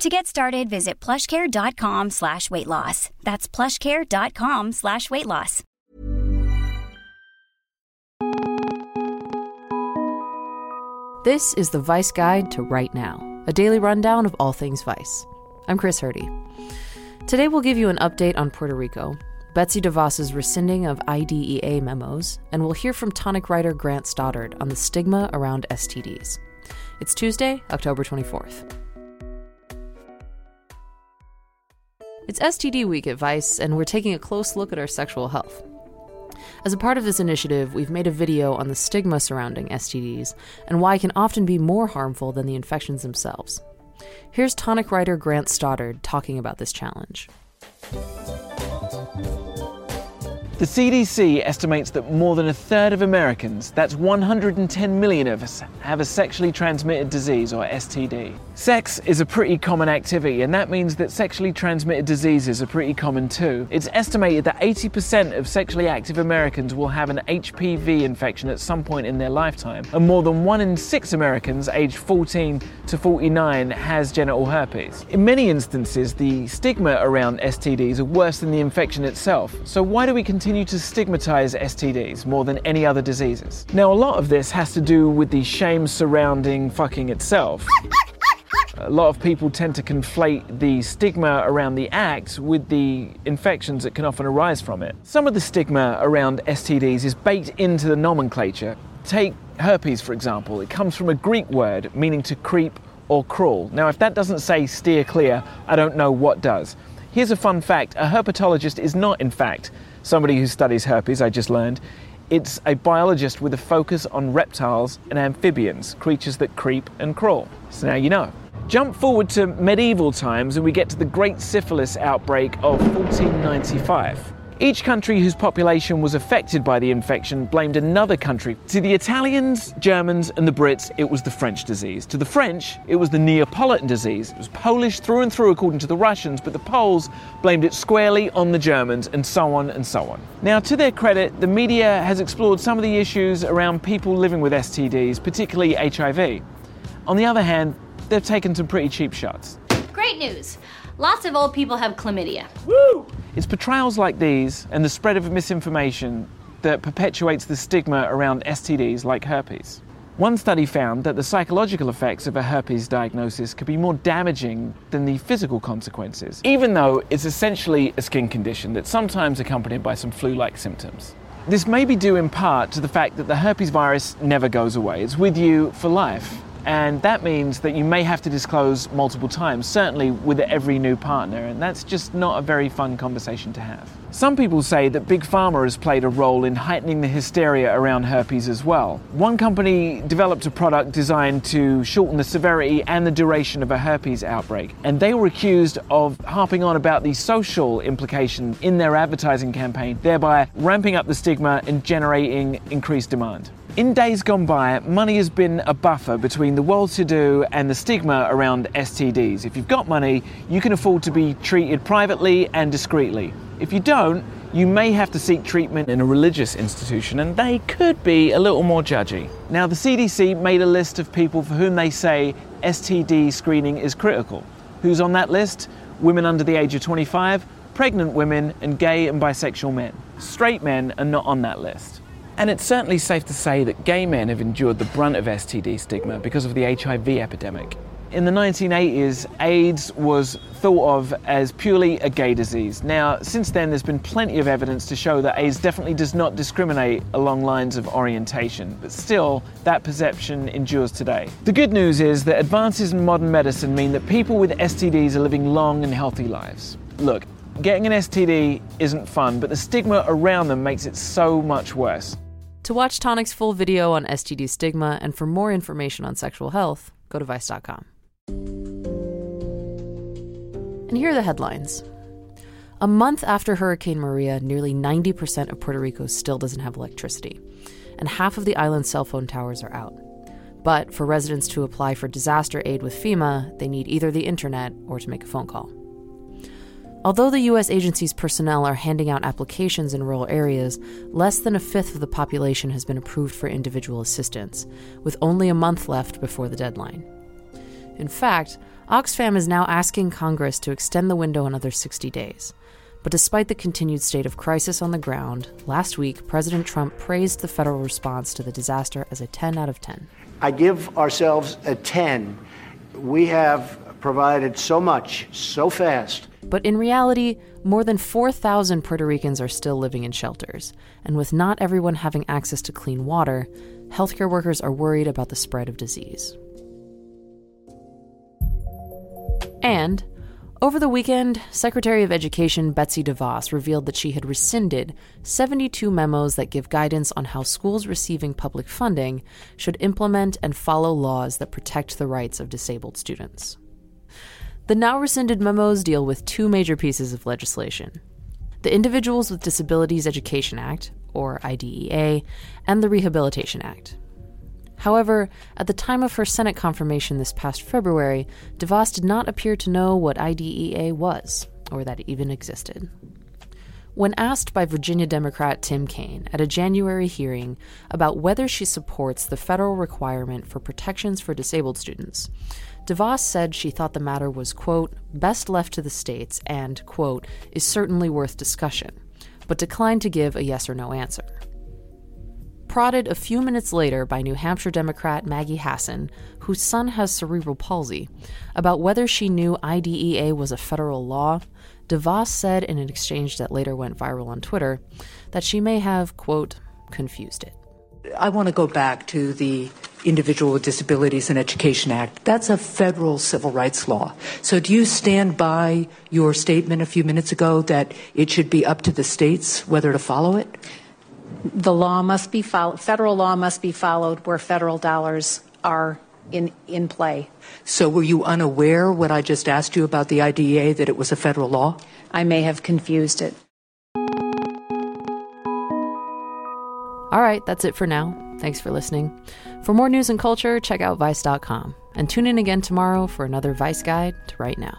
To get started, visit plushcare.com slash weight loss. That's plushcare.com slash weight loss. This is the Vice Guide to Right Now, a daily rundown of all things Vice. I'm Chris Hurdy. Today we'll give you an update on Puerto Rico, Betsy DeVos's rescinding of IDEA memos, and we'll hear from tonic writer Grant Stoddard on the stigma around STDs. It's Tuesday, October 24th. It's STD week at Vice, and we're taking a close look at our sexual health. As a part of this initiative, we've made a video on the stigma surrounding STDs and why it can often be more harmful than the infections themselves. Here's tonic writer Grant Stoddard talking about this challenge. The CDC estimates that more than a third of Americans, that's 110 million of us, have a sexually transmitted disease or STD. Sex is a pretty common activity, and that means that sexually transmitted diseases are pretty common too. It's estimated that 80% of sexually active Americans will have an HPV infection at some point in their lifetime, and more than one in six Americans aged 14 to 49 has genital herpes. In many instances, the stigma around STDs are worse than the infection itself. So why do we continue continue to stigmatize STDs more than any other diseases. Now, a lot of this has to do with the shame surrounding fucking itself. A lot of people tend to conflate the stigma around the act with the infections that can often arise from it. Some of the stigma around STDs is baked into the nomenclature. Take herpes, for example. It comes from a Greek word meaning to creep or crawl. Now, if that doesn't say steer clear, I don't know what does. Here's a fun fact a herpetologist is not, in fact, somebody who studies herpes, I just learned. It's a biologist with a focus on reptiles and amphibians, creatures that creep and crawl. So now you know. Jump forward to medieval times and we get to the Great Syphilis outbreak of 1495. Each country whose population was affected by the infection blamed another country. To the Italians, Germans, and the Brits, it was the French disease. To the French, it was the Neapolitan disease. It was Polish through and through, according to the Russians, but the Poles blamed it squarely on the Germans, and so on and so on. Now, to their credit, the media has explored some of the issues around people living with STDs, particularly HIV. On the other hand, they've taken some pretty cheap shots. Great news! Lots of old people have chlamydia. Woo! It's portrayals like these and the spread of misinformation that perpetuates the stigma around STDs like herpes. One study found that the psychological effects of a herpes diagnosis could be more damaging than the physical consequences, even though it's essentially a skin condition that's sometimes accompanied by some flu like symptoms. This may be due in part to the fact that the herpes virus never goes away, it's with you for life. And that means that you may have to disclose multiple times, certainly with every new partner, and that's just not a very fun conversation to have. Some people say that Big Pharma has played a role in heightening the hysteria around herpes as well. One company developed a product designed to shorten the severity and the duration of a herpes outbreak, and they were accused of harping on about the social implications in their advertising campaign, thereby ramping up the stigma and generating increased demand. In days gone by, money has been a buffer between the well to do and the stigma around STDs. If you've got money, you can afford to be treated privately and discreetly. If you don't, you may have to seek treatment in a religious institution and they could be a little more judgy. Now, the CDC made a list of people for whom they say STD screening is critical. Who's on that list? Women under the age of 25, pregnant women, and gay and bisexual men. Straight men are not on that list. And it's certainly safe to say that gay men have endured the brunt of STD stigma because of the HIV epidemic. In the 1980s, AIDS was thought of as purely a gay disease. Now, since then, there's been plenty of evidence to show that AIDS definitely does not discriminate along lines of orientation, but still, that perception endures today. The good news is that advances in modern medicine mean that people with STDs are living long and healthy lives. Look, getting an STD isn't fun, but the stigma around them makes it so much worse. To watch Tonic's full video on STD stigma and for more information on sexual health, go to Vice.com. And here are the headlines. A month after Hurricane Maria, nearly 90% of Puerto Rico still doesn't have electricity, and half of the island's cell phone towers are out. But for residents to apply for disaster aid with FEMA, they need either the internet or to make a phone call. Although the U.S. agency's personnel are handing out applications in rural areas, less than a fifth of the population has been approved for individual assistance, with only a month left before the deadline. In fact, Oxfam is now asking Congress to extend the window another 60 days. But despite the continued state of crisis on the ground, last week President Trump praised the federal response to the disaster as a 10 out of 10. I give ourselves a 10. We have provided so much, so fast. But in reality, more than 4,000 Puerto Ricans are still living in shelters. And with not everyone having access to clean water, healthcare workers are worried about the spread of disease. And over the weekend, Secretary of Education Betsy DeVos revealed that she had rescinded 72 memos that give guidance on how schools receiving public funding should implement and follow laws that protect the rights of disabled students. The now rescinded memos deal with two major pieces of legislation the Individuals with Disabilities Education Act, or IDEA, and the Rehabilitation Act. However, at the time of her Senate confirmation this past February, DeVos did not appear to know what IDEA was, or that it even existed. When asked by Virginia Democrat Tim Kaine at a January hearing about whether she supports the federal requirement for protections for disabled students, DeVos said she thought the matter was, quote, best left to the states and, quote, is certainly worth discussion, but declined to give a yes or no answer. Prodded a few minutes later by New Hampshire Democrat Maggie Hassan, whose son has cerebral palsy, about whether she knew IDEA was a federal law, DeVos said in an exchange that later went viral on Twitter that she may have, quote, confused it. I want to go back to the Individual with Disabilities and Education Act. That's a federal civil rights law. So do you stand by your statement a few minutes ago that it should be up to the states whether to follow it? the law must be followed, federal law must be followed where federal dollars are in, in play. So were you unaware what I just asked you about the IDEA, that it was a federal law? I may have confused it. All right, that's it for now. Thanks for listening. For more news and culture, check out Vice.com and tune in again tomorrow for another Vice Guide to Right Now.